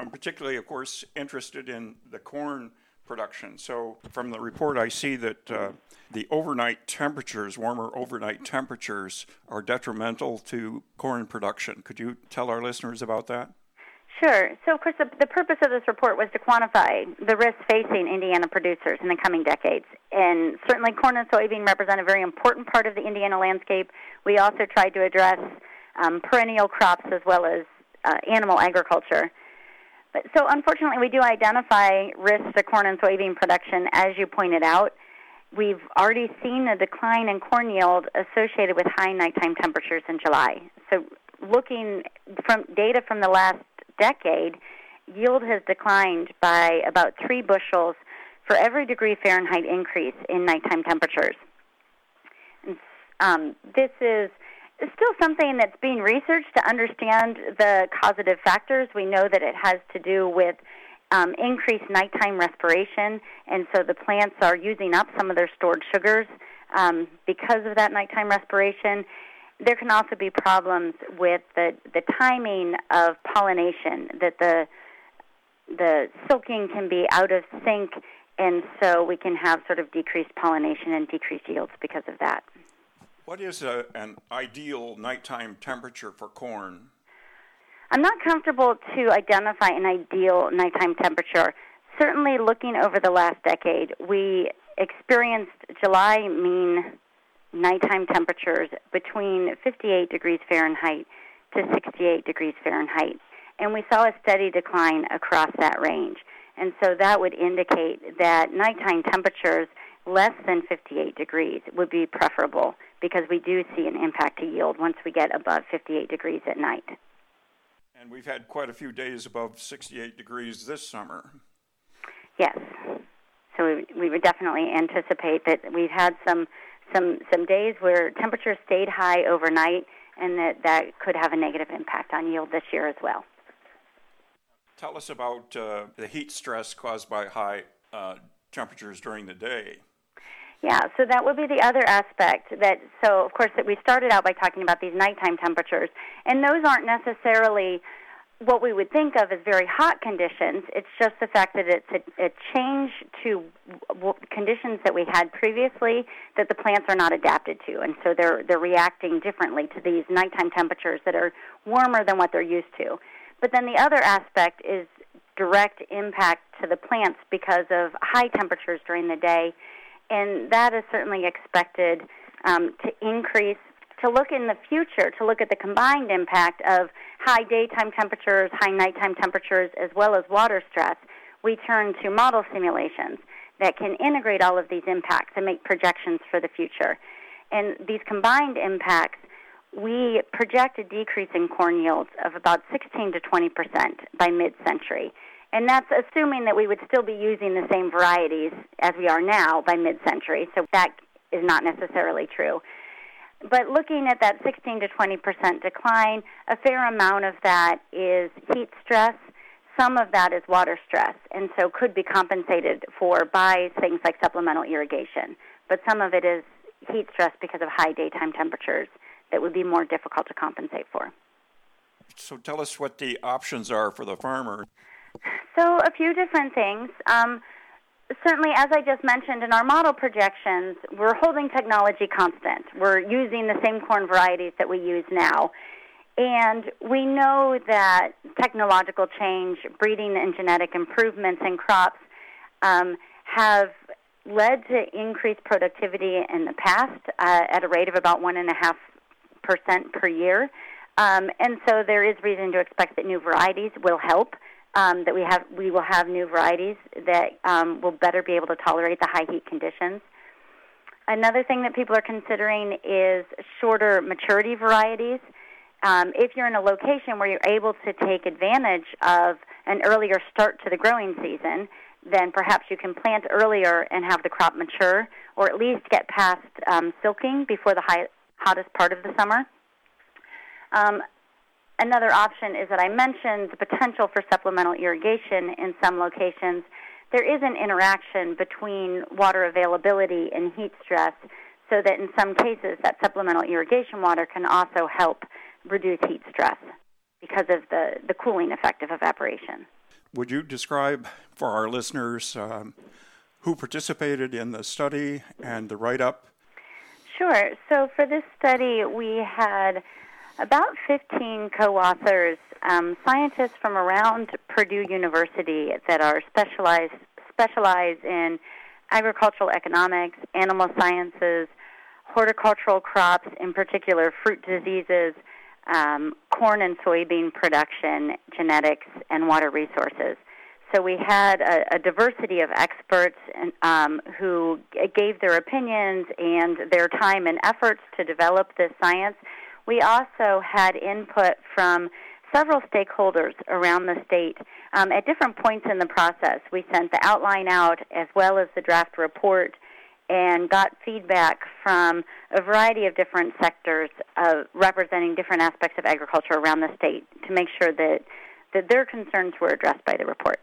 I'm particularly, of course, interested in the corn production. So, from the report, I see that uh, the overnight temperatures, warmer overnight temperatures, are detrimental to corn production. Could you tell our listeners about that? Sure. So, of course, the, the purpose of this report was to quantify the risks facing Indiana producers in the coming decades. And certainly, corn and soybean represent a very important part of the Indiana landscape. We also tried to address um, perennial crops as well as uh, animal agriculture. So, unfortunately, we do identify risks to corn and soybean production, as you pointed out. We've already seen a decline in corn yield associated with high nighttime temperatures in July. So, looking from data from the last decade, yield has declined by about three bushels for every degree Fahrenheit increase in nighttime temperatures. And, um, this is still something that's being researched to understand the causative factors. We know that it has to do with um, increased nighttime respiration, and so the plants are using up some of their stored sugars um, because of that nighttime respiration. There can also be problems with the, the timing of pollination, that the, the silking can be out of sync, and so we can have sort of decreased pollination and decreased yields because of that. What is a, an ideal nighttime temperature for corn? I'm not comfortable to identify an ideal nighttime temperature. Certainly, looking over the last decade, we experienced July mean nighttime temperatures between 58 degrees Fahrenheit to 68 degrees Fahrenheit. And we saw a steady decline across that range. And so that would indicate that nighttime temperatures less than 58 degrees would be preferable because we do see an impact to yield once we get above 58 degrees at night. And we've had quite a few days above 68 degrees this summer. Yes. So we, we would definitely anticipate that we've had some some some days where temperatures stayed high overnight, and that that could have a negative impact on yield this year as well. Tell us about uh, the heat stress caused by high uh, temperatures during the day. Yeah, so that would be the other aspect that so of course that we started out by talking about these nighttime temperatures and those aren't necessarily what we would think of as very hot conditions. It's just the fact that it's a, a change to w- conditions that we had previously that the plants are not adapted to, and so they're they're reacting differently to these nighttime temperatures that are warmer than what they're used to. But then the other aspect is direct impact to the plants because of high temperatures during the day, and that is certainly expected um, to increase to look in the future, to look at the combined impact of high daytime temperatures, high nighttime temperatures, as well as water stress, we turn to model simulations that can integrate all of these impacts and make projections for the future. And these combined impacts, we project a decrease in corn yields of about 16 to 20 percent by mid century. And that's assuming that we would still be using the same varieties as we are now by mid century. So that is not necessarily true. But looking at that 16 to 20 percent decline, a fair amount of that is heat stress. Some of that is water stress, and so could be compensated for by things like supplemental irrigation. But some of it is heat stress because of high daytime temperatures that would be more difficult to compensate for. So tell us what the options are for the farmer. So a few different things. Um, certainly, as I just mentioned, in our model projections, we're holding technology constant. We're using the same corn varieties that we use now. And we know that technological change, breeding and genetic improvements in crops um, have led to increased productivity in the past uh, at a rate of about 1.5% per year. Um, and so there is reason to expect that new varieties will help um, that we have we will have new varieties that um, will better be able to tolerate the high heat conditions. Another thing that people are considering is shorter maturity varieties. Um, if you're in a location where you're able to take advantage of an earlier start to the growing season, then perhaps you can plant earlier and have the crop mature, or at least get past um, silking before the high, hottest part of the summer. Another option is that I mentioned the potential for supplemental irrigation in some locations. There is an interaction between water availability and heat stress, so that in some cases that supplemental irrigation water can also help reduce heat stress because of the, the cooling effect of evaporation. would you describe for our listeners um, who participated in the study and the write up? Sure. So for this study, we had about 15 co authors, um, scientists from around Purdue University that are specialized, specialize in agricultural economics, animal sciences, horticultural crops, in particular fruit diseases, um, corn and soybean production, genetics, and water resources. So we had a, a diversity of experts and, um, who gave their opinions and their time and efforts to develop this science. We also had input from several stakeholders around the state um, at different points in the process. We sent the outline out as well as the draft report and got feedback from a variety of different sectors representing different aspects of agriculture around the state to make sure that, that their concerns were addressed by the report.